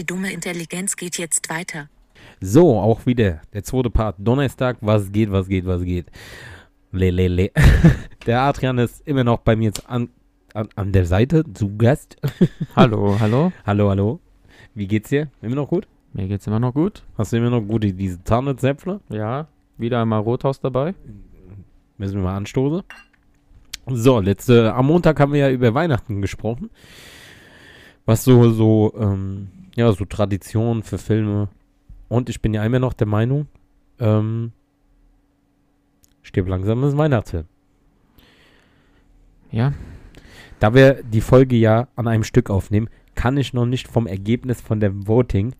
Die dumme Intelligenz geht jetzt weiter. So, auch wieder der zweite Part. Donnerstag, was geht, was geht, was geht. Le, le, le. Der Adrian ist immer noch bei mir jetzt an, an, an der Seite zu Gast. Hallo, hallo. hallo, hallo. Wie geht's dir? Immer noch gut? Mir geht's immer noch gut. Hast du immer noch gut die- diese Zahnerzäpfler? Ja, wieder einmal Rothaus dabei. Müssen wir mal anstoßen. So, letzte, am Montag haben wir ja über Weihnachten gesprochen. Was so, so, ähm, ja, so Tradition für Filme. Und ich bin ja immer noch der Meinung, ähm, stirb langsam ist ein Weihnachtsfilm. Ja, Da wir die Folge ja an einem Stück aufnehmen, kann ich noch nicht vom Ergebnis von dem Voting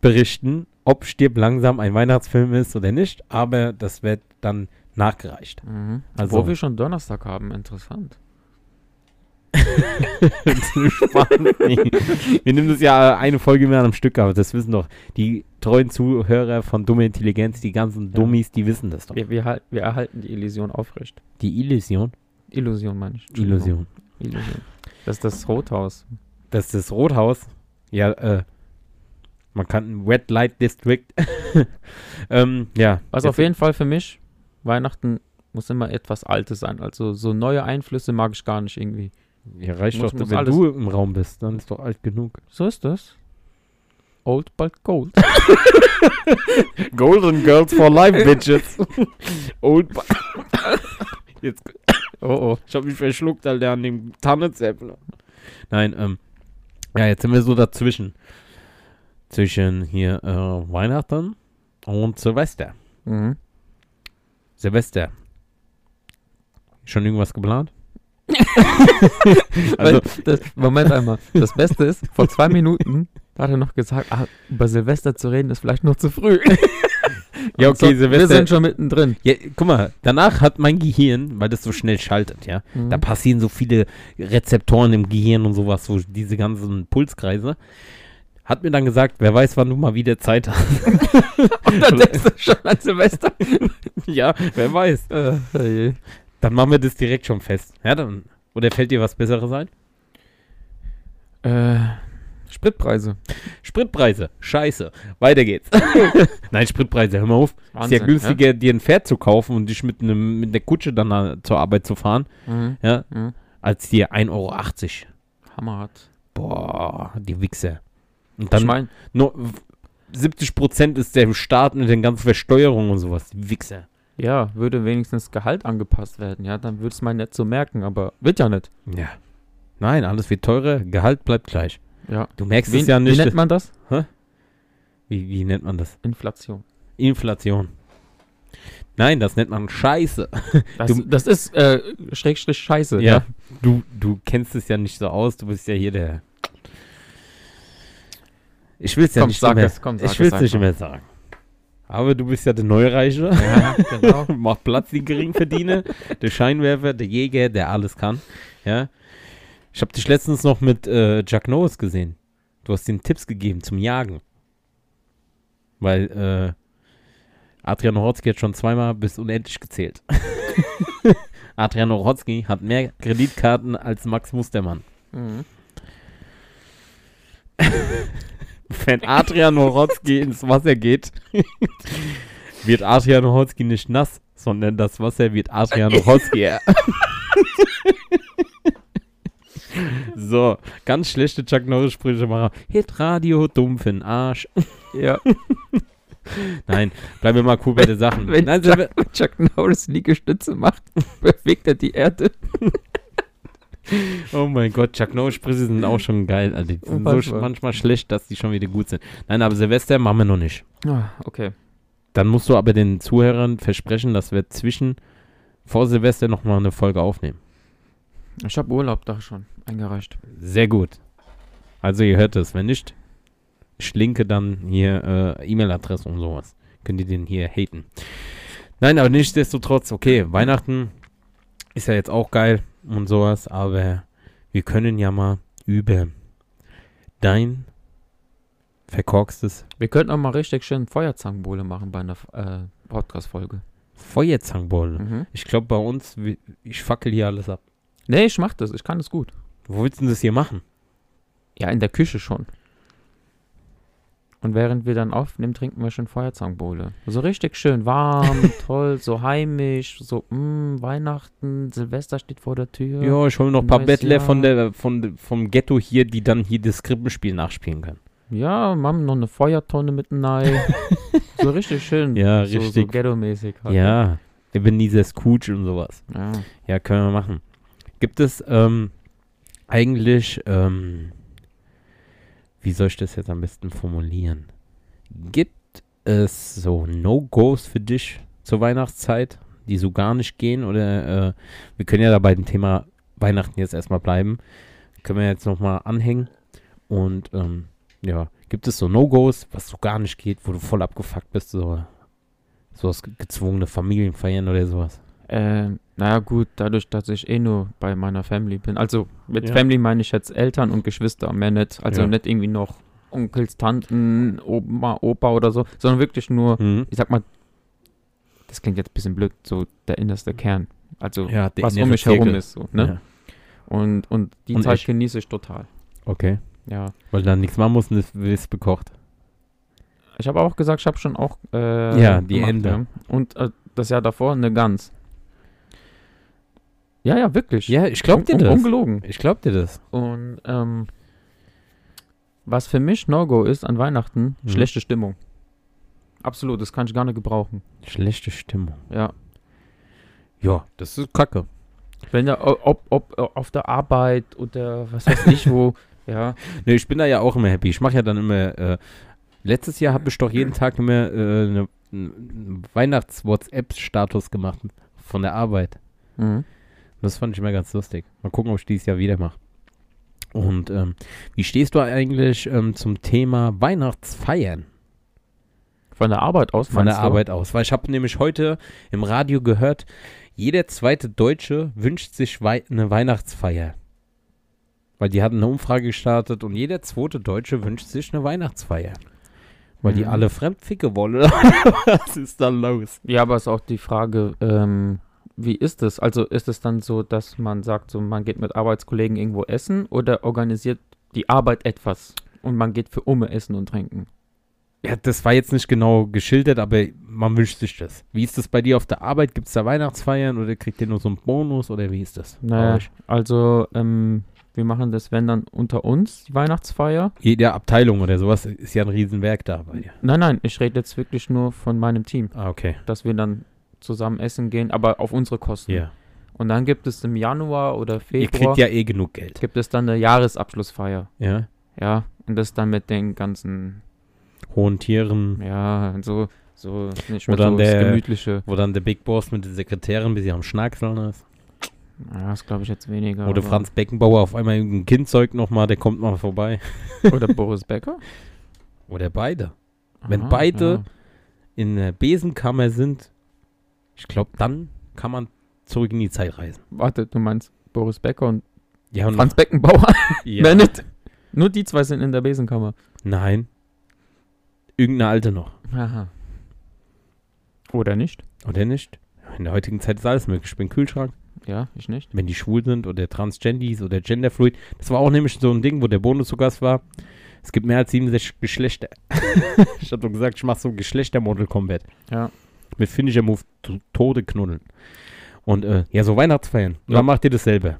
berichten, ob Stirb langsam ein Weihnachtsfilm ist oder nicht, aber das wird dann nachgereicht. mhm. Also- Wo wir schon Donnerstag haben, interessant. Wir nehmen das ja eine Folge mehr am Stück, aber das wissen doch die treuen Zuhörer von Dumme Intelligenz, die ganzen. Dummies, die wissen das doch. Wir, wir, halt, wir erhalten die Illusion aufrecht. Die Illusion. Illusion meine ich. Illusion. Illusion. Das ist das Rothaus. Das ist das Rothaus. Ja, äh, man kann Red Light District. ähm, ja. Was auf jeden Fall für mich, Weihnachten muss immer etwas Altes sein. Also so neue Einflüsse mag ich gar nicht irgendwie. Ja, reicht Muss- doch, muss wenn alles- du im Raum bist, dann ist doch alt genug. So ist das. Old but gold. Golden Girls for Life, Bitches. Old. Ba- Jetzt, Oh oh. ich hab mich verschluckt, Alter, an dem Tannenzäpfler. Nein, ähm, ja, jetzt sind wir so dazwischen. Zwischen hier äh, Weihnachten und Silvester. Mhm. Silvester. Schon irgendwas geplant? Also, das, Moment einmal. Das Beste ist, vor zwei Minuten hat er noch gesagt, ah, über Silvester zu reden ist vielleicht noch zu früh. ja, okay, so, Wir Silvester. sind schon mittendrin. Ja, guck mal, danach hat mein Gehirn, weil das so schnell schaltet, ja, Mhm. da passieren so viele Rezeptoren im Gehirn und sowas, so diese ganzen Pulskreise. Hat mir dann gesagt, wer weiß, wann du mal wieder Zeit hast. Und dann denkst du schon an Silvester. ja, wer weiß. äh, hey. Dann machen wir das direkt schon fest. Ja, dann. Oder fällt dir was Besseres ein? äh, Spritpreise. Spritpreise. Scheiße. Weiter geht's. Nein, Spritpreise, hör mal auf. ist ja Wahnsinn, günstiger, dir ein Pferd zu kaufen und dich mit, einem, mit der Kutsche dann zur Arbeit zu fahren, Ja? Mhm. ja, Mhm. als dir 1,80 Euro. Hammerhart. Boah, die Wichser. Und ich dann meine, nur 70 Prozent ist der Staat mit den ganzen Versteuerungen und sowas. Die Wichser. Ja, würde wenigstens Gehalt angepasst werden, ja, dann würde es mal nicht so merken, aber wird ja nicht. Ja. Nein, alles wird teurer, Gehalt bleibt gleich. Ja. Du merkst Wie, es ja wie nicht. nennt man das? wie, wie nennt man das? Inflation. Inflation. Nein, das nennt man Scheiße. Das, Du- das ist äh, Schrägstrich Scheiße. Ja. Du, du kennst es ja nicht so aus, du bist ja hier der. Ich will es ja Komm, nicht sag mehr. es, komm, sag ich will es nicht mehr sagen. Aber du bist ja der Neureiche. Ja, genau. Mach Platz, die Geringverdiener, der Scheinwerfer, der Jäger, der alles kann. Ja. Ich habe dich letztens noch mit äh, Jack Norris gesehen. Du hast ihm Tipps gegeben zum Jagen. Weil äh, Adrian Ochotski hat schon zweimal bis unendlich gezählt. Adrian Ochotski hat mehr Kreditkarten als Max Mustermann. Mhm. Wenn Adrian Ochotski ins Wasser geht, wird Adrian Ochotski nicht nass, sondern das Wasser wird Adrian Ochotski. so, ganz schlechte Chuck Norris Sprüche machen. Hit Radio, dumm für'n Arsch. Ja. Nein, bleiben wir mal cool bei den Sachen. Wenn Nein, Chuck, Chuck Norris Liegestütze macht, bewegt er die Erde. oh mein Gott, Chuck Norris Sprüche sind auch schon geil. Also, die sind so manchmal schlecht, dass die schon wieder gut sind. Nein, aber Silvester machen wir noch nicht. Ah, okay. Dann musst du aber den Zuhörern versprechen, dass wir zwischen vor Silvester nochmal eine Folge aufnehmen. Ich habe Urlaub da schon eingereicht. Sehr gut. Also ihr hört es. Wenn nicht, ich linke dann hier äh, E-Mail-Adresse und sowas. Könnt ihr den hier haten. Nein, aber nichtsdestotrotz, okay, Weihnachten ist ja jetzt auch geil und sowas, aber wir können ja mal über dein verkorkstes Wir könnten auch mal richtig schön Feuerzangenbowle machen bei einer äh, Podcast-Folge. Feuerzangenbowle. Mhm. Ich glaube bei uns, ich fackel hier alles ab. Nee, ich mach das. Ich kann das gut. Wo willst du denn das hier machen? Ja, in der Küche schon. Und während wir dann aufnehmen, trinken wir schon Feuerzangenbowle. So richtig schön warm, toll, so heimisch, so mh, Weihnachten, Silvester steht vor der Tür. Ja, ich hole noch ein paar Bettler von der, von, vom Ghetto hier, die dann hier das Krippenspiel nachspielen können. Ja, Mom, noch eine Feuertonne mit einem Ei. so richtig schön. Ja, so, So richtig. ghetto-mäßig. halt. Ja, Ebenezer Scrooge und sowas. ja. Ja, können wir machen. Gibt es ähm, eigentlich, ähm, wie soll ich das jetzt am besten formulieren? Gibt es so No-Gos für dich zur Weihnachtszeit, die so gar nicht gehen? Oder äh, wir können ja da bei dem Thema Weihnachten jetzt erstmal bleiben. Können wir jetzt nochmal anhängen. Und ähm, ja, gibt es so No-Gos, was so gar nicht geht, wo du voll abgefuckt bist? So, so was ge- gezwungene Familienfeiern oder sowas? Äh, naja, gut, dadurch, dass ich eh nur bei meiner Family bin. Also mit Ja. Family meine ich jetzt Eltern und Geschwister, mehr nicht. Also Ja. nicht irgendwie noch Onkels, Tanten, Oma, Opa oder so, sondern wirklich nur, Mhm. ich sag mal, das klingt jetzt ein bisschen blöd, so der innerste Kern. Also Ja, was um mich herum Zirkel. ist. So, ne? Ja. Und, und die Und Zeit ich- genieße ich total. Okay. Ja. Weil dann nichts machen musst und es wird bekocht. Ich habe auch gesagt, ich habe schon auch. Äh, Ja, die Ente. Ja. Und äh, das Jahr davor eine Gans. Ja, ja, wirklich. Ja, ich glaub dir Un- das. Ungelogen. Ich glaub dir das. Und ähm, was für mich No-Go ist an Weihnachten, Mhm. schlechte Stimmung. Absolut, das kann ich gar nicht gebrauchen. Schlechte Stimmung. Ja. Ja, das ist kacke. Wenn ja, o- ob, ob auf der Arbeit oder was weiß ich wo, ja. Nee, ich bin da ja auch immer happy. Ich mache ja dann immer, äh, letztes Jahr habe ich doch jeden Tag immer äh, eine, einen Weihnachts-WhatsApp-Status gemacht von der Arbeit. Mhm. Das fand ich immer ganz lustig. Mal gucken, ob ich dieses Jahr wieder mache. Und ähm, wie stehst du eigentlich ähm, zum Thema Weihnachtsfeiern? Von der Arbeit aus, von der du? Arbeit aus. Weil ich habe nämlich heute im Radio gehört, jeder zweite Deutsche wünscht sich wei eine Weihnachtsfeier. Weil die hatten eine Umfrage gestartet und jeder zweite Deutsche wünscht sich eine Weihnachtsfeier. Weil die Mhm. alle Fremdficke wollen. Was ist da los? Ja, aber es ist auch die Frage, ähm, wie ist es? Also ist es dann so, dass man sagt, so man geht mit Arbeitskollegen irgendwo essen oder organisiert die Arbeit etwas und man geht für Umme essen und trinken? Ja, das war jetzt nicht genau geschildert, aber man wünscht sich das. Wie ist das bei dir auf der Arbeit? Gibt es da Weihnachtsfeiern oder kriegt ihr nur so einen Bonus oder wie ist das? Naja, also ähm, wir machen das, wenn dann unter uns, die Weihnachtsfeier. Jede Abteilung oder sowas ist ja ein Riesenwerk da bei dir. Nein, nein, ich rede jetzt wirklich nur von meinem Team, Ah, okay. dass wir dann zusammen essen gehen, aber auf unsere Kosten. Ja. Und dann gibt es im Januar oder Ihr Februar, kriegt ja eh genug Geld. gibt es dann eine Jahresabschlussfeier. Ja. Ja, und das dann mit den ganzen Hohen Tieren, Ja, so, so nicht Wo mehr dann so der- das Gemütliche. wo dann der Big Boss mit der Sekretärin bis sie am Schnackseln ist. Ja, das glaube ich jetzt weniger. Oder Franz Beckenbauer auf einmal irgendein Kind zeugt nochmal, der kommt mal vorbei. Oder Boris Becker. Oder beide. Wenn Aha, beide- Ja. In der Besenkammer sind, ich glaube, dann kann man zurück in die Zeit reisen. Warte, du meinst Boris Becker und Ja, und Franz Beckenbauer? ja. Nicht. Nur die zwei sind in der Besenkammer. Nein. Irgendeine alte noch. Aha. Oder nicht? Oder nicht? In der heutigen Zeit ist alles möglich. Ich bin Kühlschrank. Ja, ich nicht. wenn die schwul sind oder Transgendis oder Genderfluid. Das war auch nämlich so ein Ding, wo der Bonus zu Gast war. Es gibt mehr als 67 Geschlechter. ich hab doch gesagt, ich mache so Geschlechtermodel Combat. Ja. Mit Finisher Move t- Tode knuddeln. Und äh, ja, so Weihnachtsfeiern. Ja. Dann macht ihr das selber.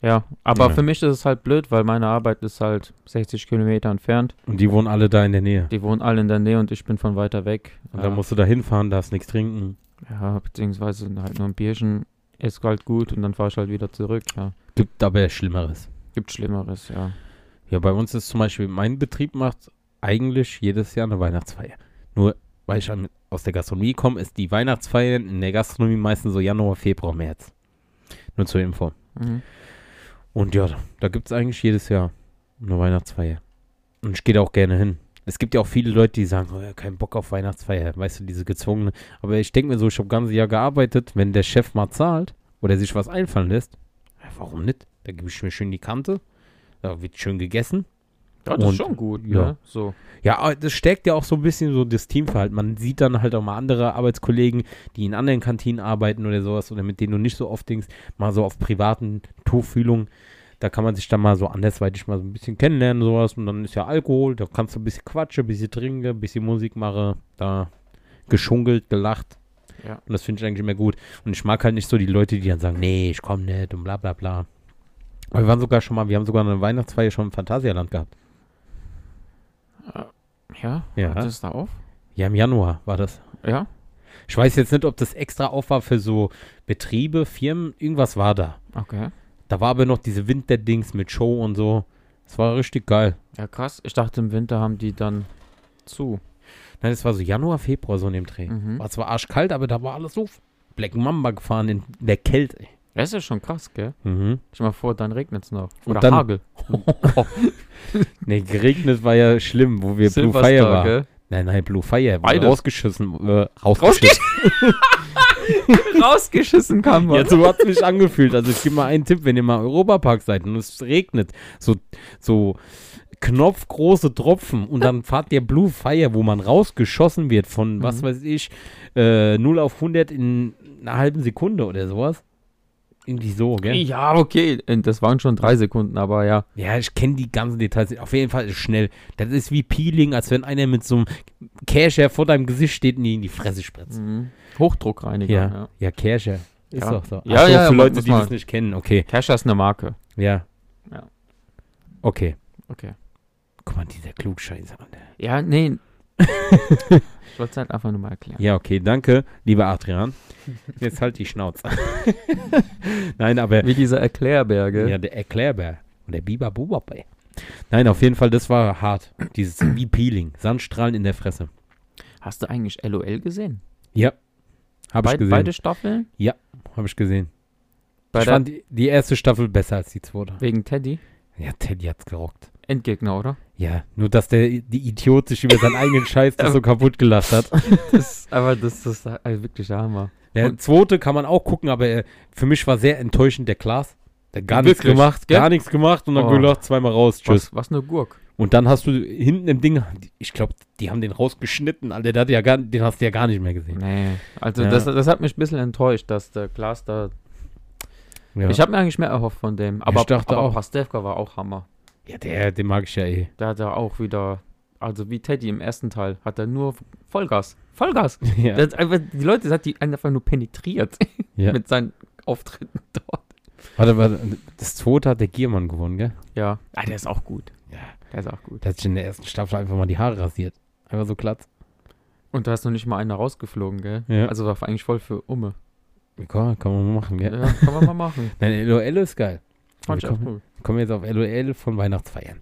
Ja, aber Ja. für mich ist es halt blöd, weil meine Arbeit ist halt 60 Kilometer entfernt. Und die wohnen alle da in der Nähe. Die wohnen alle in der Nähe und ich bin von weiter weg. Und ja. dann musst du da hinfahren, darfst nichts trinken. ja, beziehungsweise halt nur ein Bierchen. Ist halt gut und dann fahr ich halt wieder zurück. Ja. Gibt aber Schlimmeres. Gibt Schlimmeres, ja. Ja, bei uns ist zum Beispiel, mein Betrieb macht eigentlich jedes Jahr eine Weihnachtsfeier. Nur, weil ich an- aus der Gastronomie komme, ist die Weihnachtsfeiern in der Gastronomie meistens so Januar, Februar, März. Nur zur Info. Mhm. Und ja, da gibt es eigentlich jedes Jahr eine Weihnachtsfeier. Und ich gehe da auch gerne hin. Es gibt ja auch viele Leute, die sagen, oh, ja, kein Bock auf Weihnachtsfeier, weißt du, diese gezwungene. Aber ich denke mir so, ich habe ganze Jahr gearbeitet, wenn der Chef mal zahlt oder sich was einfallen lässt, ja, warum nicht? Da gebe ich mir schön die Kante, da wird schön gegessen. Ja, das Und- ist schon gut, ja. ne? So. Ja, aber das stärkt ja auch so ein bisschen so das Teamverhalten. Man sieht dann halt auch mal andere Arbeitskollegen, die in anderen Kantinen arbeiten oder sowas oder mit denen du nicht so oft denkst, mal so auf privaten Tuchfühlung. Da kann man sich dann mal so andersweitig mal so ein bisschen kennenlernen, sowas. Und dann ist ja Alkohol, da kannst du ein bisschen quatschen, ein bisschen trinken, ein bisschen Musik machen, da geschunkelt, gelacht. Ja. Und das finde ich eigentlich immer gut. Und ich mag halt nicht so die Leute, die dann sagen, nee, ich komme nicht und bla bla bla. Aber wir waren sogar schon mal, wir haben sogar eine Weihnachtsfeier schon im Phantasialand gehabt. Ja? Ja. Hat das da auf? Ja, im Januar war das. Ja? Ich weiß jetzt nicht, ob das extra auf war für so Betriebe, Firmen, irgendwas war da. Okay. Da war aber noch diese Winterdings mit Show und so. Das war richtig geil. Ja, krass. Ich dachte, im Winter haben die dann zu. Nein, das war so Januar, Februar so in dem Dreh. Mhm. War zwar arschkalt, aber da war alles so Black Mamba gefahren in der Kälte. ey. Das ist schon krass, gell? Mhm. Stell mal vor, dann regnet es noch. Und Oder dann- Hagel. Nee, geregnet war ja schlimm, wo wir Blue Fire waren. gell? Nein, nein, Blue Fire. Beides. Rausgeschissen. Äh, rausgeschissen. Rausgeschissen kam man. Ja, so hat es mich angefühlt. Also ich gebe mal einen Tipp, wenn ihr mal im Europapark seid und es regnet, so, so knopfgroße Tropfen und dann fahrt ihr Blue Fire, wo man rausgeschossen wird von, was Mhm. weiß ich, äh, 0 auf 100 in einer halben Sekunde oder sowas. Irgendwie so, gell? Ja, okay. Und Das waren schon drei Sekunden, aber ja. Ja, ich kenne die ganzen Details. Auf jeden Fall ist es schnell. Das ist wie Peeling, als wenn einer mit so einem Kescher vor deinem Gesicht steht und ihn in die Fresse spritzt. Mhm. Hochdruckreiniger. Ja, Ja. ja. Ist Ja. doch so. Ja, so, ja, für man Leute, die das nicht kennen. Okay, Kescher ist eine Marke. ja. Ja. Okay. Okay. Guck mal, dieser Klugscheißer. Alter. Ja, nee. ich wollte es halt einfach nur mal erklären. Ja, okay, danke, lieber Adrian. Jetzt halt die Schnauze. Nein, aber Wie dieser Erklärberge. ja, der Erklärbär und der Biber Bubabei. Nein, auf jeden Fall, das war hart. Dieses wie Peeling, Sandstrahlen in der Fresse. Hast du eigentlich LOL gesehen? Ja, habe ich gesehen. Beide Staffeln? Habe ich gesehen. Bei ich fand die, die erste Staffel besser als die zweite. wegen Teddy? Ja, Teddy hat's gerockt. Endgegner, oder? Ja, nur dass der die Idiot sich über seinen eigenen Scheiß das so kaputt gelacht hat. Das, aber das, ist also wirklich Hammer. Der Und- zweite kann man auch gucken, aber äh, für mich war sehr enttäuschend der Klaas. Der hat gar nichts gemacht, Gell? gar nichts gemacht und dann Oh. gedacht, zweimal raus, tschüss. Was, was eine Gurk. Und dann hast du hinten im Ding, ich glaube, die haben den rausgeschnitten, Alter, der hat ja gar, den hast du ja gar nicht mehr gesehen. Nee. Also Ja. das, das hat mich ein bisschen enttäuscht, dass der Klaas da. Ja, Ich habe mir eigentlich mehr erhofft von dem. Aber, ich dachte aber auch. Pastewka war auch Hammer. ja der, den mag ich ja eh. Der hat ja auch wieder. Also wie Teddy im ersten Teil hat er nur Vollgas. Vollgas. ja. Einfach, die Leute das hat die einfach nur penetriert ja. mit seinen Auftritten dort. Warte, warte, das zweite hat der Giermann gewonnen, gell? Ja. Ah, der ist auch gut. Ja. Der ist auch gut. Der hat sich in der ersten Staffel einfach mal die Haare rasiert. Einfach so glatt. Und da ist noch nicht mal einer rausgeflogen, gell? Ja. Also war eigentlich voll für Umme. Kann, kann man mal machen, Ja, gell? kann man mal machen. Nein, LOL ist geil. Fand ich Wir auch cool. kommen jetzt auf LOL von Weihnachtsfeiern.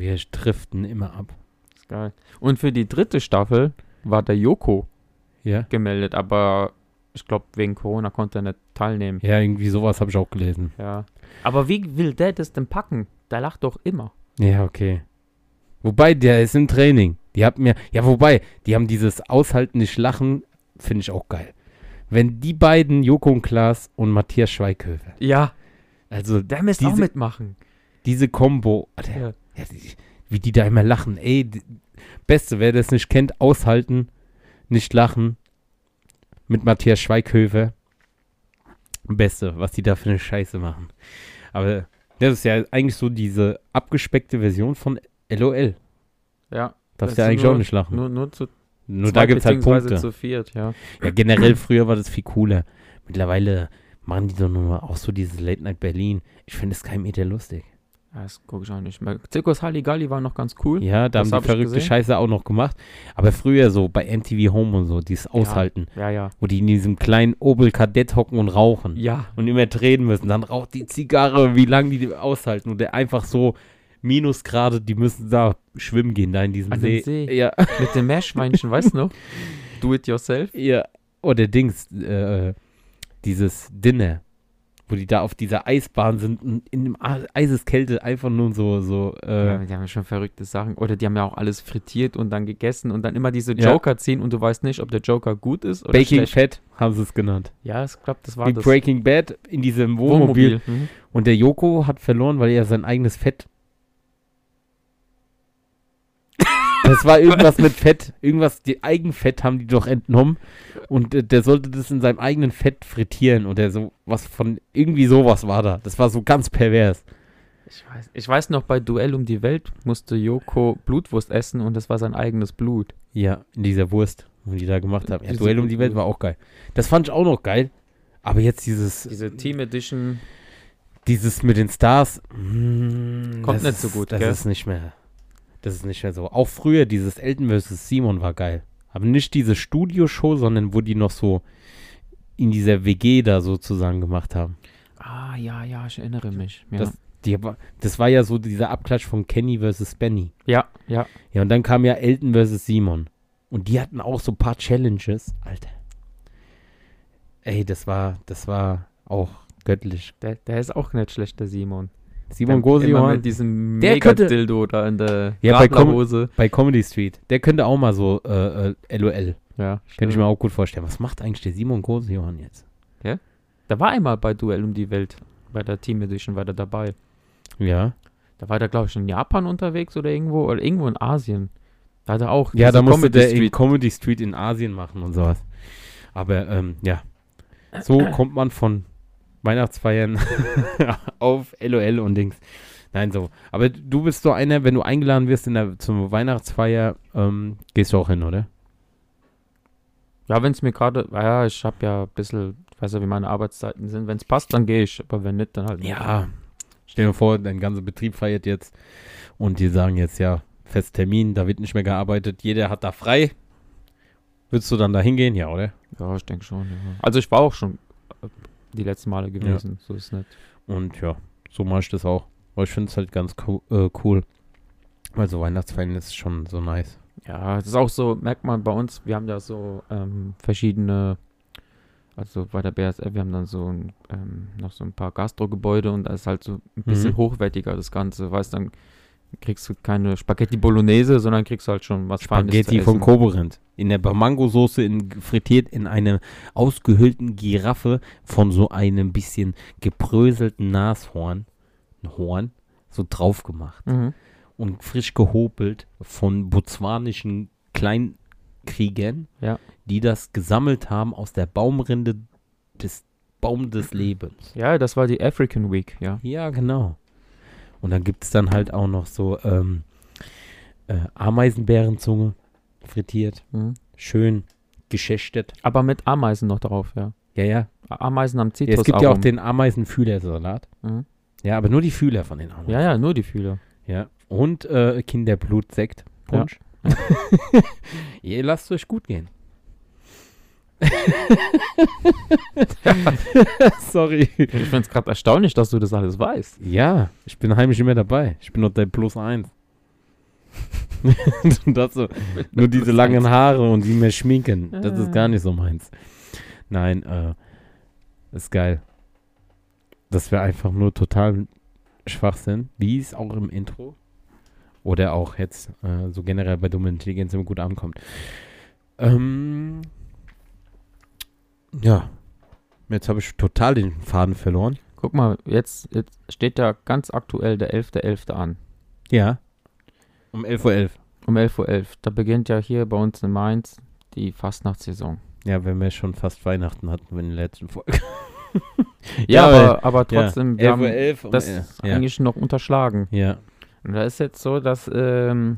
Wir driften immer ab. Ist geil. Und für die dritte Staffel war der Joko Ja? gemeldet, aber ich glaube, wegen Corona konnte er nicht teilnehmen. Ja, irgendwie sowas habe ich auch gelesen. Ja. Aber wie will der das denn packen? Der lacht doch immer. Ja, okay. Wobei, der ist im Training. Die haben mir, ja, wobei, die haben dieses Aushalten nicht lachen, finde ich auch geil. Wenn die beiden, Joko und Klaas und Matthias Schweighöfer, Ja. also Der müsste auch mitmachen. diese Combo, Alter, Ja. Wie die da immer lachen, ey, die, Beste, wer das nicht kennt, aushalten, nicht lachen, mit Matthias Schweighöfer. Beste, was die da für eine Scheiße machen. Aber das ist ja eigentlich so diese abgespeckte Version von LOL. Ja. Darfst ja eigentlich nur- auch nicht lachen. Nur, Nur, nur zu da zweit gibt es halt Punkte. zu viert, ja. Ja, generell früher war das viel cooler. Mittlerweile machen die doch nur auch so dieses Late Night Berlin. Ich finde es kein Meter lustig. Ja, Das gucke ich auch nicht mehr. Zirkus Halligalli war noch ganz cool. Ja, da Das haben hab die ich verrückte. Scheiße auch noch gemacht. Aber früher so bei MTV Home und so, dieses Aushalten, Ja, ja. wo die in diesem kleinen Opel Kadett hocken und rauchen Ja. und immer drehen müssen. Dann raucht die Zigarre, wie lange die aushalten. Und der einfach so Minusgrade, die müssen da schwimmen gehen, da in diesem An See. See. Ja, Mit dem Meerschweinchen, weißt du noch? Do it yourself. ja. Oder Dings, äh, dieses Dinner, wo die da auf dieser Eisbahn sind und in dem Eiseskälte einfach nur so, so, äh, Ja, die haben ja schon verrückte Sachen. Oder die haben ja auch alles frittiert und dann gegessen und dann immer diese. Joker ziehen und du weißt nicht, ob der Joker gut ist oder Baking schlecht. Fat haben sie es genannt. Ja, ich glaube, das war Wie das. Breaking Bad in diesem Wohnmobil. Mhm. Und der Joko hat verloren, weil er sein eigenes Fett. Das war irgendwas mit Fett. Irgendwas, die Eigenfett haben die doch entnommen. Und äh, der sollte das in seinem eigenen Fett frittieren. Oder so was von. Irgendwie sowas war da. Das war so ganz pervers. Ich weiß, ich weiß noch, bei Duell um die Welt musste Joko Blutwurst essen und das war sein eigenes Blut. Ja, in dieser Wurst, die die da gemacht haben. Ja, Duell um die Welt war auch geil. Das fand ich auch noch geil. Aber jetzt dieses. Diese Team Edition. Dieses mit den Stars. mm, Kommt nicht so gut, Das gell? ist nicht mehr. Das ist nicht mehr so. Auch früher dieses Elton vs. Simon war geil. Aber nicht diese Studioshow, sondern wo die noch so in dieser WG da sozusagen gemacht haben. Ah, ja, ja, ich erinnere mich. Ja, Das, die, war- das war ja so dieser Abklatsch von Kenny vs. Benny. ja, ja. Ja, und dann kam ja Elton vs. Simon. Und die hatten auch so ein paar Challenges. Alter. Ey, das war, das war auch göttlich. Der, der ist auch nicht schlecht, der Simon. Simon Gosion mit diesem Mega-Dildo da in der Ja, bei Com- bei Comedy Street. Der könnte auch mal so äh, äh, LOL. Ja, Könnte ich mir auch gut vorstellen. Was macht eigentlich der Simon Gosion jetzt? Da war einmal bei Duell um die Welt. Bei der Team Edition war der dabei. Ja. Da war der, glaube ich, in Japan unterwegs oder irgendwo. Oder irgendwo in Asien. Da hat er auch. Ja, da musste Comedy der in Street- Comedy Street in Asien machen und sowas. Aber ähm, ja. So kommt man von Weihnachtsfeiern auf LOL und Dings. Nein, so. Aber du bist so einer, wenn du eingeladen wirst in der, zum Weihnachtsfeier, ähm, gehst du auch hin, oder? Ja, wenn es mir gerade. Ja, ich habe ja ein bisschen. Ich weiß ja, wie meine Arbeitszeiten sind. Wenn es passt, dann gehe ich. Aber wenn nicht, dann halt nicht. Ja. Stell dir vor, dein ganzer Betrieb feiert jetzt und die sagen jetzt, ja, Festtermin, da wird nicht mehr gearbeitet, jeder hat da frei. Würdest du dann da hingehen? Ja, oder? Ja, ich denke schon. Ja. Also, ich war auch schon die letzten Male gewesen. So ist es nicht. Und ja, so mache ich das auch. Aber ich finde es halt ganz co äh, cool. Weil so Weihnachtsfeiern ist schon so nice. Ja, es ist auch so, merkt man bei uns, wir haben ja so ähm, verschiedene, also bei der BSF, wir haben dann so ein, ähm, noch so ein paar Gastrogebäude und da ist halt so ein bisschen Mhm. hochwertiger das Ganze, weißt dann kriegst du keine Spaghetti Bolognese, sondern kriegst halt schon was Feines Spaghetti von essen. In der Mangosoße in, frittiert in einer ausgehöhlten Giraffe von so einem bisschen gepröselten Nashorn, Horn, so drauf gemacht. Mhm. und frisch gehobelt von botswanischen Kleinkriegern, Ja. die das gesammelt haben aus der Baumrinde des Baum des Lebens. Ja, das war die African Week, ja. Ja, genau. Und dann gibt es dann halt auch noch so ähm, äh, Ameisenbärenzunge frittiert. Mhm. Schön geschächtet. Aber mit Ameisen noch drauf, ja. Ja, ja. Ameisen am Zitrus. Ja, es gibt ja auch den Ameisenfühlersalat. Mhm. Ja, aber nur die Fühler von den Ameisen. Ja, ja, nur die Fühler. Ja. Und äh, Kinderblutsekt. Punsch. Ja. Ihr lasst euch gut gehen. Sorry. Ich finde es gerade erstaunlich, dass du das alles weißt. Ja, ich bin heimisch immer dabei. Ich bin nur der Plus 1. das so, nur diese langen Haare und die mehr schminken. Das ist gar nicht so meins. Nein, äh, ist geil. Dass wir einfach nur total schwach sind, wie es auch im Intro oder auch jetzt äh, so generell bei dummer Intelligenz immer gut ankommt. Ähm, ja, jetzt habe ich total den Faden verloren. Guck mal, jetzt, jetzt steht da ganz aktuell der 11.11. an. Ja. Um 11.11 Uhr. Um 11.11 Uhr. Da beginnt ja hier bei uns in Mainz die Fastnachtssaison. Ja, wenn wir schon fast Weihnachten hatten in der letzten Folge. Ja, weil- aber, aber trotzdem, wir haben 11.11 Uhr. das ja. eigentlich noch unterschlagen. ja. Und da ist jetzt so, dass ähm,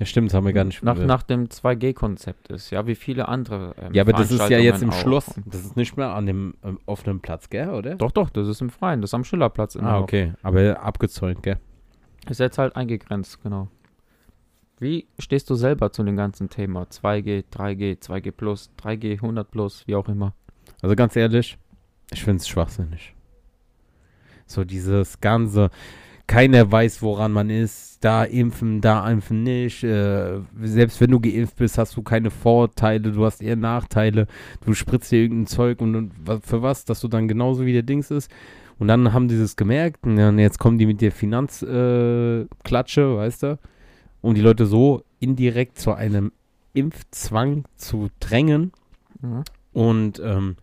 ja, stimmt, das haben wir gar nicht nach, nach dem 2G-Konzept ist, ja, wie viele andere ähm, Ja, aber das ist ja jetzt im Veranstaltungen Schloss. auch. Das ist nicht mehr an dem ähm, offenen Platz, gell, oder? Doch, doch, das ist im Freien, das ist am Schillerplatz immer Ah, noch. okay. Aber abgezäunt, gell? Ist jetzt halt eingegrenzt, genau. Wie stehst du selber zu dem ganzen Thema? 2G, 3G, 2G plus, 3G, 100 plus, wie auch immer. Also ganz ehrlich, ich finde es schwachsinnig. So dieses ganze, keiner weiß, woran man ist, da impfen, da impfen nicht. Äh, selbst wenn du geimpft bist, hast du keine Vorteile, du hast eher Nachteile. Du spritzt dir irgendein Zeug und, und für was, dass du dann genauso wie der Dings ist. Und dann haben die das gemerkt und jetzt kommen die mit der Finanzklatsche, äh, weißt du, um die Leute so indirekt zu einem Impfzwang zu drängen. Mhm. Und ähm,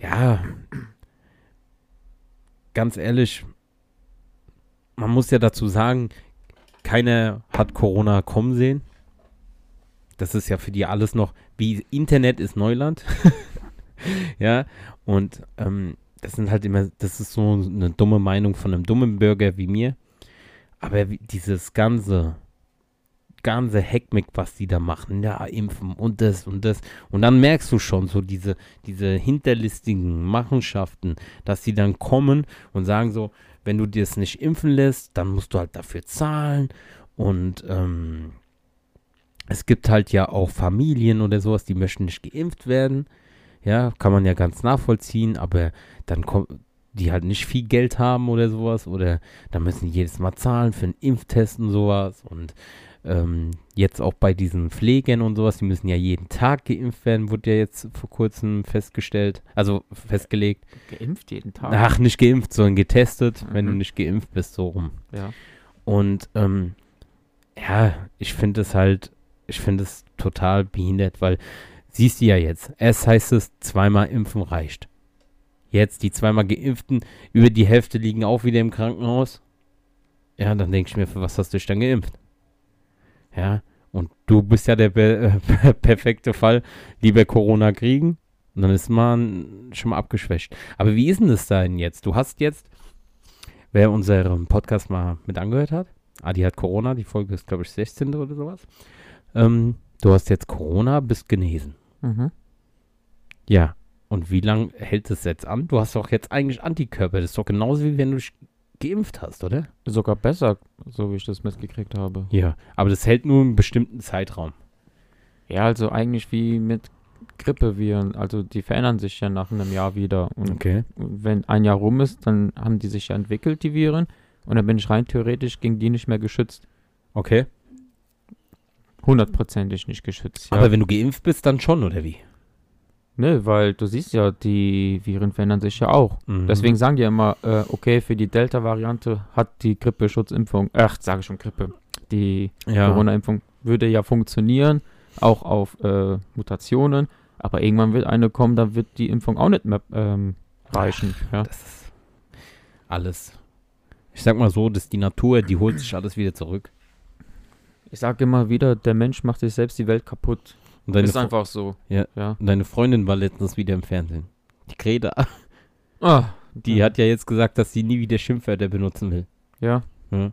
ja, ganz ehrlich, man muss ja dazu sagen, keiner hat Corona kommen sehen. das ist ja für die alles noch, wie Internet ist Neuland. ja, und ähm, das sind halt immer, das ist so eine dumme Meinung von einem dummen Bürger wie mir. Aber dieses ganze, ganze Heckmeck, was die da machen, ja, impfen und das und das. Und dann merkst du schon so diese, diese hinterlistigen Machenschaften, dass die dann kommen und sagen so, wenn du dir es nicht impfen lässt, dann musst du halt dafür zahlen. Und ähm, es gibt halt ja auch Familien oder sowas, die möchten nicht geimpft werden. Ja, kann man ja ganz nachvollziehen, aber dann kommt die halt nicht viel Geld haben oder sowas oder da müssen die jedes Mal zahlen für einen Impftest und sowas und ähm, jetzt auch bei diesen Pflegern und sowas, die müssen ja jeden Tag geimpft werden, wurde ja jetzt vor kurzem festgestellt, also festgelegt. Geimpft jeden Tag? Ach, nicht geimpft, sondern getestet, wenn du Mhm. nicht geimpft bist, so rum. Ja. Und ähm, ja, ich finde es halt, ich finde es total behindert, weil siehst du ja jetzt, erst heißt es, zweimal impfen reicht. Jetzt die zweimal geimpften, über die Hälfte liegen auch wieder im Krankenhaus. Ja, dann denke ich mir, für was hast du dich dann geimpft? Ja, und du bist ja der be- äh, perfekte Fall, lieber Corona kriegen. Und dann ist man schon mal abgeschwächt. Aber wie ist denn das denn jetzt? Du hast jetzt, wer unseren Podcast mal mit angehört hat, Adi hat Corona, die Folge ist, glaube ich, 16. oder sowas. Ähm, du hast jetzt Corona, bist genesen. Mhm. Ja. Und wie lange hält es jetzt an? Du hast doch jetzt eigentlich Antikörper. Das ist doch genauso wie wenn du geimpft hast, oder? Sogar besser, so wie ich das mitgekriegt habe. Ja. Aber das hält nur einen bestimmten Zeitraum. Ja, also eigentlich wie mit Grippeviren. Also die verändern sich ja nach einem Jahr wieder. Und Okay. wenn ein Jahr rum ist, dann haben die sich ja entwickelt, die Viren. Und dann bin ich rein theoretisch gegen die nicht mehr geschützt. Okay. Hundertprozentig nicht geschützt. Ja. Aber wenn du geimpft bist, dann schon, oder wie? Ne, weil du siehst ja, die Viren verändern sich ja auch. Mhm. Deswegen sagen die ja immer, äh, okay, für die Delta-Variante hat die Grippeschutzimpfung, ach, sage ich schon Grippe, die ja. Corona-Impfung würde ja funktionieren, auch auf äh, Mutationen. Aber irgendwann wird eine kommen, da wird die Impfung auch nicht mehr ähm, reichen. Ja. Das ist alles. Ich sag mal so, dass die Natur, die holt sich alles wieder zurück. Ich sage immer wieder, der Mensch macht sich selbst die Welt kaputt. Und deine, ist Fre- einfach so. Ja. ja. und deine Freundin war letztens wieder im Fernsehen. Die Greta. Ah, Die hat ja jetzt gesagt, dass sie nie wieder Schimpfwörter benutzen will. ja. Ja.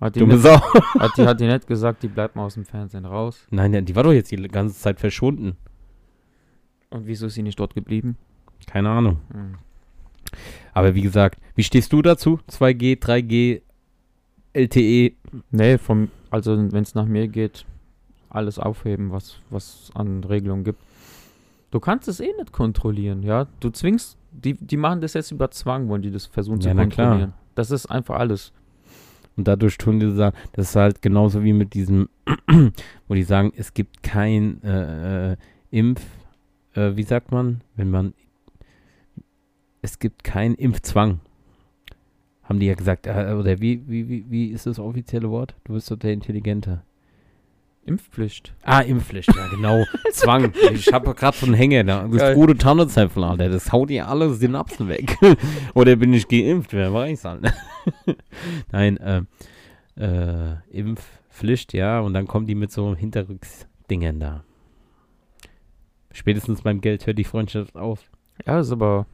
Hat, die Dumme nicht, Sau. hat, die, hat die nicht gesagt, die bleibt mal aus dem Fernsehen raus. Nein, nein, die war doch jetzt die ganze Zeit verschwunden. Und wieso ist sie nicht dort geblieben? Keine Ahnung. Hm. Aber wie gesagt, wie stehst du dazu? 2G, 3G, LTE? Nee, vom, also wenn es nach mir geht, alles aufheben, was was an Regelungen gibt. Du kannst es eh nicht kontrollieren, ja. Du zwingst, die, die machen das jetzt über Zwang, wollen die das versuchen Ja, zu na klar. kontrollieren. Das ist einfach alles. Und dadurch tun die sagen, das ist halt genauso wie mit diesem, wo die sagen, es gibt kein äh, äh, Impf, äh, wie sagt man, wenn man, es gibt keinen Impfzwang. Haben die ja gesagt, äh, oder wie, wie, wie, wie ist das offizielle Wort? Du bist doch der Intelligente. Impfpflicht. Ah, Impfpflicht, ja genau. Zwang. Ich habe gerade so einen Hänger da. Das Geil. gute Tannenzäpfel, Alter. Das haut dir alle Synapsen weg. Oder bin ich geimpft? Wer weiß, Alter. Nein, äh, äh, Impfpflicht, ja. Und dann kommen die mit so Hinterrücksdingern da. Spätestens beim Geld hört die Freundschaft auf. Ja, ist aber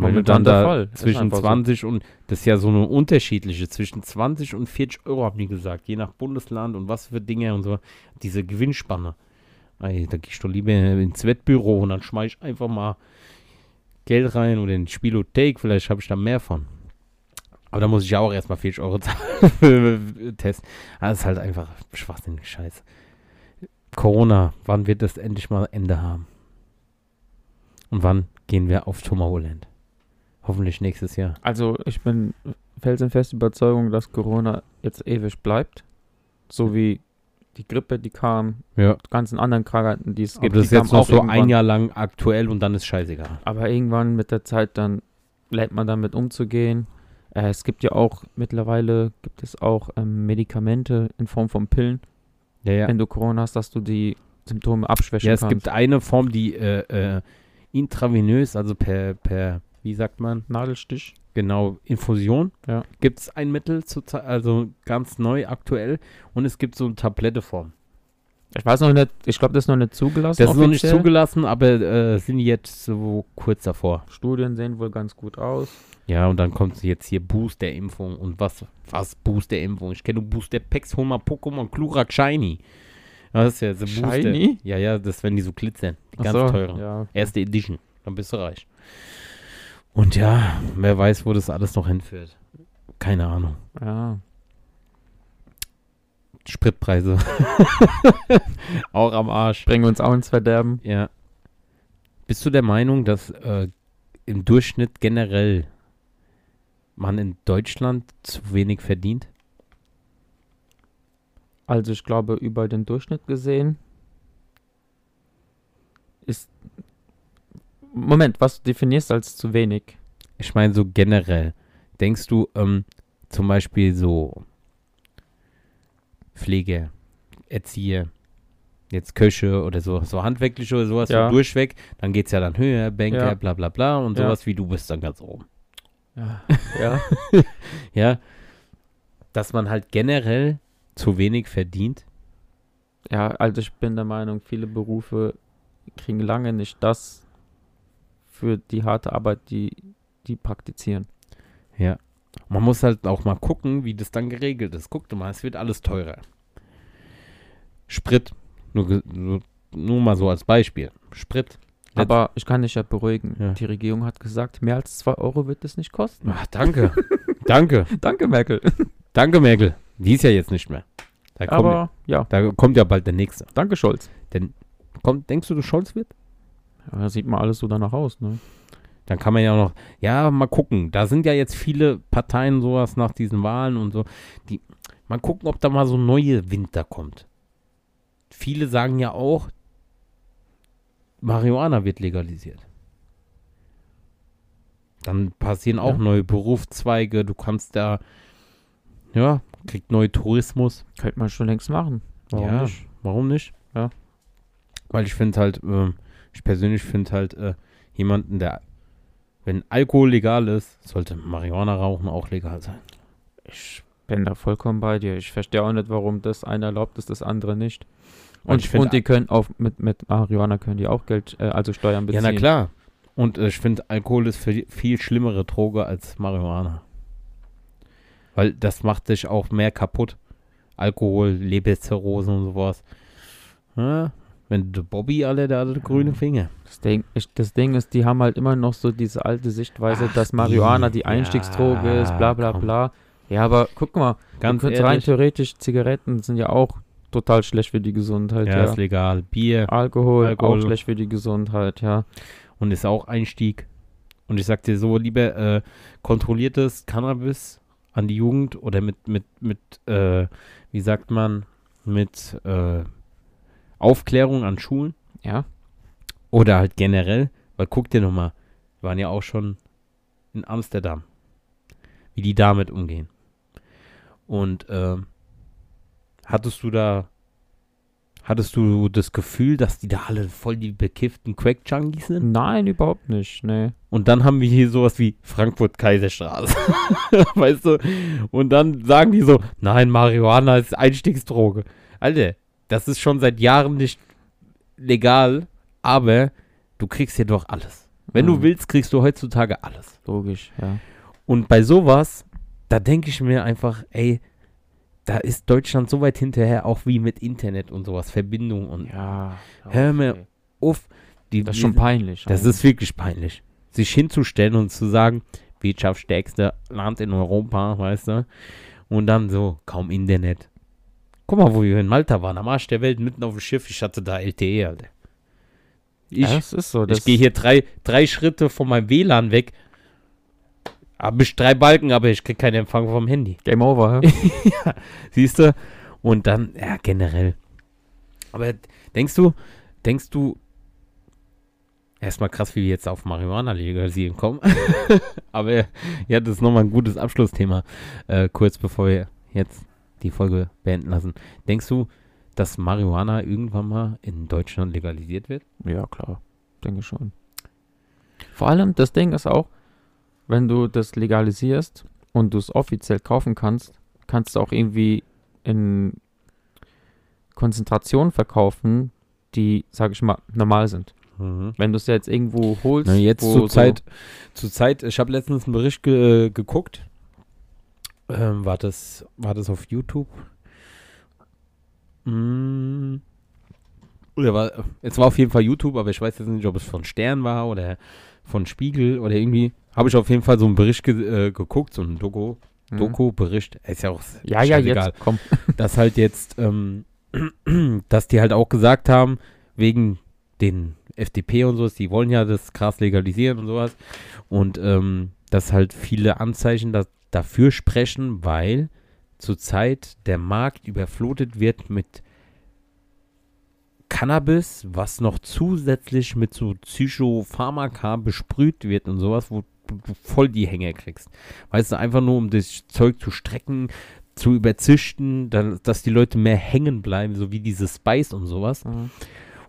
Momentan dann da Fall. Zwischen einfach so. 20 und, das ist ja so eine unterschiedliche, zwischen 20 und 40 Euro, haben die gesagt, je nach Bundesland und was für Dinge und so, diese Gewinnspanne. Ey, da gehst du lieber ins Wettbüro und dann schmeiß ich einfach mal Geld rein oder in Spielothek, vielleicht habe ich da mehr von. Aber da muss ich ja auch erstmal 40 Euro zahlen für Test. Ah, Das ist halt einfach schwachsinnig Scheiß. Corona, wann wird das endlich mal Ende haben? Und wann gehen wir auf Tomorrowland? Hoffentlich nächstes Jahr. Also ich bin felsenfest Überzeugung, dass Corona jetzt ewig bleibt. So wie die Grippe, die kam, Ja. die ganzen anderen Krankheiten, die es Aber gibt. das die ist jetzt noch so ein. Jahr lang aktuell und dann ist scheißegal. Aber irgendwann mit der Zeit dann lernt man damit umzugehen. Äh, es gibt ja auch mittlerweile gibt es auch ähm, Medikamente in Form von Pillen, Ja, ja. wenn du Corona hast, dass du die Symptome abschwächen Ja, es kannst. gibt eine Form, die äh, äh, intravenös, also per, per, wie sagt man, Nadelstich. genau, Infusion. Ja. Gibt es ein Mittel, zu, also ganz neu, aktuell. Und es gibt so eine Tabletteform. Ich weiß noch nicht, ich glaube, das ist noch nicht zugelassen. Das ist noch nicht offiziell. zugelassen, aber äh, sind jetzt so kurz davor. Studien sehen wohl ganz gut aus. Ja, und dann kommt jetzt hier Booster-Impfung und was, was Booster-Impfung? Ich kenne Booster-Packs, hol mal Pokémon Glurak Shiny. Das ist ja so Booster. Shiny? Ja, ja, das wenn die so glitzern. Die Ach ganz so, teuren. Ja. Erste Edition. Dann bist du reich. Und ja, wer weiß, wo das alles noch hinführt. Keine Ahnung. ja. Spritpreise. Auch am Arsch. Bringen uns auch ins Verderben. Ja. Bist du der Meinung, dass äh, im Durchschnitt generell man in Deutschland zu wenig verdient? Also ich glaube, über den Durchschnitt gesehen ist. Moment, was du definierst als zu wenig? Ich meine so generell. Denkst du ähm, zum Beispiel so Pflege, Erzieher, jetzt Köche oder so, so handwerkliche oder sowas Ja. durchweg, dann geht es ja dann höher, Banker, Ja. bla bla bla und Ja. sowas wie du bist dann ganz oben. Ja. ja. Ja. Dass man halt generell zu wenig verdient. Ja, also ich bin der Meinung, viele Berufe kriegen lange nicht das für die harte Arbeit, die die praktizieren. Ja. Man muss halt auch mal gucken, wie das dann geregelt ist. Guck mal, es wird alles teurer. Sprit, nur, nur, nur mal so als Beispiel. Sprit. Aber ich kann dich ja beruhigen. Ja. Die Regierung hat gesagt, mehr als 2 Euro wird es nicht kosten. Ach, danke. danke. Danke, Merkel. Danke, Merkel. Die ist ja jetzt nicht mehr. Da kommt, Aber ja, da kommt ja bald der nächste. danke, Scholz. Kommt, denkst du, du Scholz wird? Ja, da sieht mal alles so danach aus, ne? Dann kann man ja auch noch, ja, mal gucken. Da sind ja jetzt viele Parteien sowas nach diesen Wahlen und so. Die, mal gucken, ob da mal so neue Winter kommt. Viele sagen ja auch, Marihuana wird legalisiert. Dann passieren auch Ja. neue Berufszweige. Du kannst da, ja, kriegt neue Tourismus. Könnte man schon längst machen. Warum ja, nicht? Warum nicht? Ja. Weil ich finde halt, ähm, ich persönlich finde halt, äh, jemanden, der, wenn Alkohol legal ist, sollte Marihuana rauchen auch legal sein. Ich bin da vollkommen bei dir. Ich verstehe auch nicht, warum das eine erlaubt ist, das andere nicht. Und, ich find- und die können auch mit, mit Marihuana können die auch Geld, äh, also Steuern beziehen. Ja, na klar. Und äh, ich finde, Alkohol ist viel, viel schlimmere Droge als Marihuana. Weil das macht dich auch mehr kaputt. Alkohol, Leberzirrhose und sowas. Ja, wenn du Bobby alle, der hatte grüne Finger. Das Ding, ich, das Ding ist, die haben halt immer noch so diese alte Sichtweise, Ach, dass Marihuana die, die Einstiegsdroge ja, ist, bla bla komm. bla. Ja, aber guck mal, Ganz könntest rein ehrlich, theoretisch, Zigaretten sind ja auch total schlecht für die Gesundheit, ja, ja. ist legal. Bier Alkohol, Alkohol. auch schlecht für die Gesundheit, ja. und ist auch Einstieg. Und ich sag dir so, lieber äh, kontrolliertes Cannabis an die Jugend oder mit, mit, mit, äh, wie sagt man, mit äh, Aufklärung an Schulen Ja, oder halt generell, weil guck dir nochmal, wir waren ja auch schon in Amsterdam, wie die damit umgehen. Und ähm, hattest du da, hattest du das Gefühl, dass die da alle voll die bekifften Crack-Junkies sind? nein, überhaupt nicht, nee. Und dann haben wir hier sowas wie Frankfurt-Kaiserstraße. weißt du? Und dann sagen die so, nein, Marihuana ist Einstiegsdroge. Alter, das ist schon seit Jahren nicht legal, aber du kriegst hier doch alles. Wenn du Mhm. willst, kriegst du heutzutage alles. Logisch, ja. Und bei sowas, da denke ich mir einfach, ey, da ist Deutschland so weit hinterher, auch wie mit Internet und sowas, Verbindung und Ja. Hör mir uff. Die, Das ist schon peinlich. das ist wirklich peinlich. Sich hinzustellen und zu sagen, wirtschaftsstärkste Land in Europa, weißt du? Und dann so, kaum Internet. Guck mal, wo wir in Malta waren, am Arsch der Welt, mitten auf dem Schiff. Ich hatte da LTE, Alter. Ich, ja, das ist so. Das ich gehe hier drei, drei Schritte von meinem WLAN weg. Hab ich drei Balken, aber ich krieg keinen Empfang vom Handy. Game over, hä? Siehst du? Und dann, ja, generell. Aber denkst du, denkst du, erstmal krass, wie wir jetzt auf Marihuana legalisieren kommen. Aber ja, das ist nochmal ein gutes Abschlussthema, äh, kurz bevor wir jetzt die Folge beenden lassen. Denkst du, dass Marihuana irgendwann mal in Deutschland legalisiert wird? Ja, klar. Denke schon. Vor allem, das Ding ist auch, wenn du das legalisierst und du es offiziell kaufen kannst, kannst du auch irgendwie in Konzentrationen verkaufen, die, sage ich mal, normal sind. Mhm. Wenn du es jetzt irgendwo holst, Na, jetzt zur Zeit, zur Zeit, ich habe letztens einen Bericht ge äh, geguckt. Ähm, war, das, war das auf YouTube? Mm. Oder war, es war auf jeden Fall YouTube, aber ich weiß jetzt nicht, ob es von Stern war oder von Spiegel oder irgendwie. Habe ich auf jeden Fall so einen Bericht ge äh, geguckt, so einen Doku, Mhm. Doku-Bericht. Ist ja auch Ja, ja, jetzt, komm. dass halt jetzt, ähm, dass die halt auch gesagt haben, wegen den FDP und sowas, die wollen ja das Gras legalisieren und sowas. Und ähm, dass halt viele Anzeichen da, dafür sprechen, weil zurzeit der Markt überflutet wird mit Cannabis, was noch zusätzlich mit so Psychopharmaka besprüht wird und sowas, wo du voll die Hänge kriegst. Weißt du, einfach nur um das Zeug zu strecken, zu überzüchten, dass die Leute mehr hängen bleiben, so wie diese Spice und sowas. Mhm.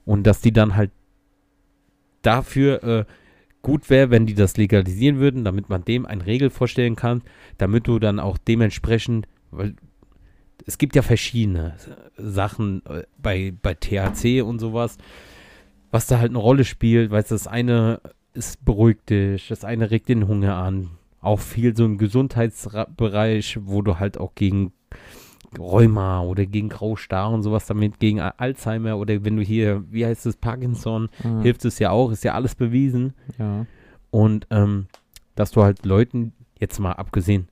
Und dass die dann halt dafür äh, gut wäre, wenn die das legalisieren würden, damit man dem eine Regel vorstellen kann, damit du dann auch dementsprechend, weil es gibt ja verschiedene Sachen äh, bei, bei THC und sowas, was da halt eine Rolle spielt, weil das eine ist beruhigt dich, das eine regt den Hunger an. Auch viel so im Gesundheitsbereich, wo du halt auch gegen Rheuma oder gegen Graustar und sowas damit, gegen Alzheimer oder wenn du hier, wie heißt es, Parkinson, Mhm. hilft es ja auch, ist ja alles bewiesen. Ja. Und ähm, dass du halt Leuten, jetzt mal abgesehen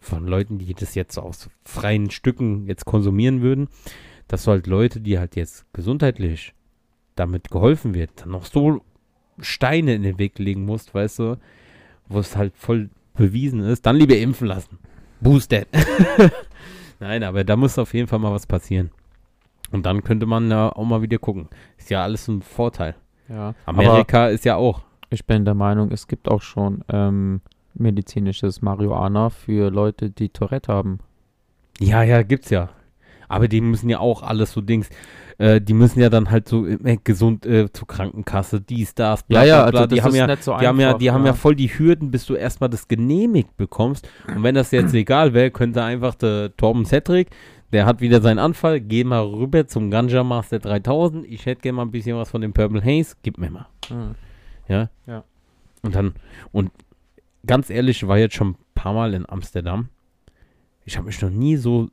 von Leuten, die das jetzt aus freien Stücken jetzt konsumieren würden, dass du halt Leute, die halt jetzt gesundheitlich damit geholfen wird, dann noch so Steine in den Weg legen musst, weißt du, wo es halt voll bewiesen ist, dann lieber impfen lassen. Boosted. Nein, aber da muss auf jeden Fall mal was passieren. Und dann könnte man ja auch mal wieder gucken. Ist ja alles ein Vorteil. ja. Amerika ist ja auch. ich bin der Meinung, es gibt auch schon ähm, medizinisches Marihuana für Leute, die Tourette haben. Ja, ja, gibt's ja. Aber die müssen ja auch alles so Dings, äh, die müssen ja dann halt so immer gesund äh, zur Krankenkasse, dies, das, Ja, ja, bla, also die das haben ist ja, nicht so die haben ja, einfach, die haben ja ja. voll die Hürden, bis du erstmal das genehmigt bekommst. Und wenn das jetzt legal wäre, könnte einfach der Torben Cedric, der hat wieder seinen Anfall, geh mal rüber zum Ganja Master 3000, ich hätte gerne mal ein bisschen was von dem Purple Haze, gib mir mal. Mhm. Ja. Ja. Und dann, und ganz ehrlich, ich war jetzt schon ein paar Mal in Amsterdam. Ich habe mich noch nie so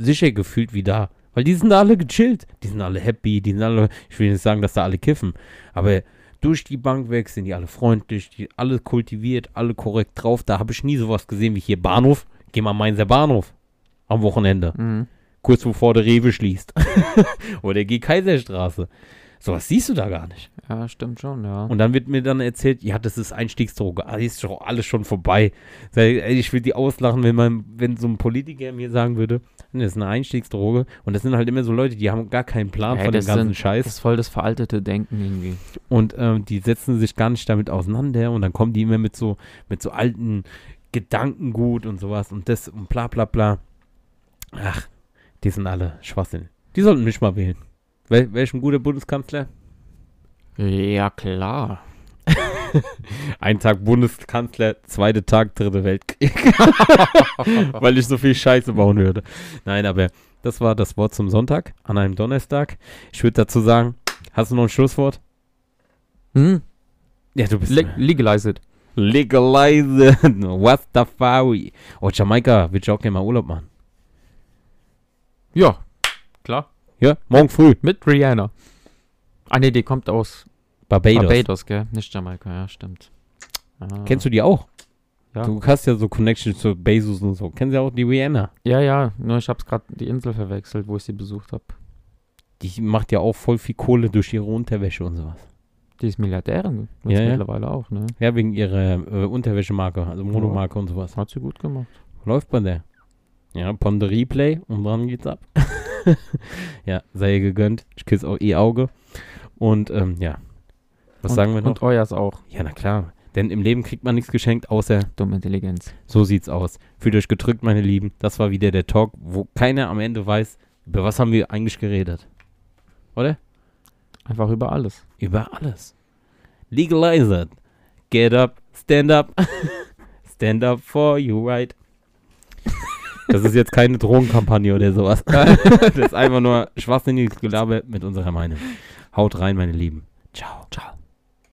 sicher gefühlt wie da. Weil die sind alle gechillt. Die sind alle happy. Die sind alle, ich will nicht sagen, dass da alle kiffen. Aber durch die Bank weg sind die alle freundlich, die alle kultiviert, alle korrekt drauf. Da habe ich nie sowas gesehen wie hier Bahnhof. Geh mal Mainzer Bahnhof. Am Wochenende Mhm. kurz bevor der Rewe schließt. Oder die Kaiserstraße. Sowas siehst du da gar nicht. Ja, stimmt schon, ja. Und dann wird mir dann erzählt, ja, das ist Einstiegsdroge. Ah, ist doch alles schon vorbei. Ich, würde die auslachen, wenn man, wenn so ein Politiker mir sagen würde, das ist eine Einstiegsdroge. Und das sind halt immer so Leute, die haben gar keinen Plan Ey, von dem ganzen sind- Scheiß. das ist voll das veraltete Denken irgendwie. Und ähm, die setzen sich gar nicht damit auseinander. Und dann kommen die immer mit so, mit so alten Gedankengut und sowas und das und bla bla bla. Ach, die sind alle Schwachsinn. Die sollten mich mal wählen. Wel welchen guter Bundeskanzler? Ja, klar. Ein Tag Bundeskanzler, zweiter Tag Dritte Weltkrieg. Weil ich so viel Scheiße bauen würde. Nein, aber das war das Wort zum Sonntag, an einem Donnerstag. Ich würde dazu sagen, hast du noch ein Schlusswort? Hm? Ja, du bist Le legalize it. legalize What the fuck? Oh, Jamaika, willst du auch gerne mal Urlaub machen? Ja, klar. Ja, morgen früh. Mit Rihanna. Ah, nee, die kommt aus Barbados. Barbados, gell? Nicht Jamaika, ja, stimmt. Ah. Kennst du die auch? Ja. Du hast ja so Connections zu Bezos und so. Kennen sie auch die Rihanna? Ja, ja, nur ich hab's gerade die Insel verwechselt, wo ich sie besucht habe. Die macht ja auch voll viel Kohle durch ihre Unterwäsche und sowas. Die ist Milliardärin, Ja, ja. mittlerweile auch, ne? Ja, wegen ihrer äh, Unterwäschemarke, also Monomarke und sowas. Hat sie gut gemacht. Läuft bei der. Ja, Ponde Replay und dann geht's ab. ja, sei ihr gegönnt. Ich küsse auch ihr Auge. Und ähm, ja. Was und, sagen wir noch? Und euers auch. ja, na klar. Denn im Leben kriegt man nichts geschenkt, außer Dumme Intelligenz. so sieht's aus. Fühlt euch gedrückt, meine Lieben. Das war wieder der Talk, wo keiner am Ende weiß, über was haben wir eigentlich geredet. Oder? Einfach über alles. Über alles. Legalize it. Get up, stand up. stand up for you right. Das ist jetzt keine Drogenkampagne oder sowas. das ist einfach nur schwachsinniges Gelaber mit unserer Meinung. Haut rein, meine Lieben. Ciao. Ciao.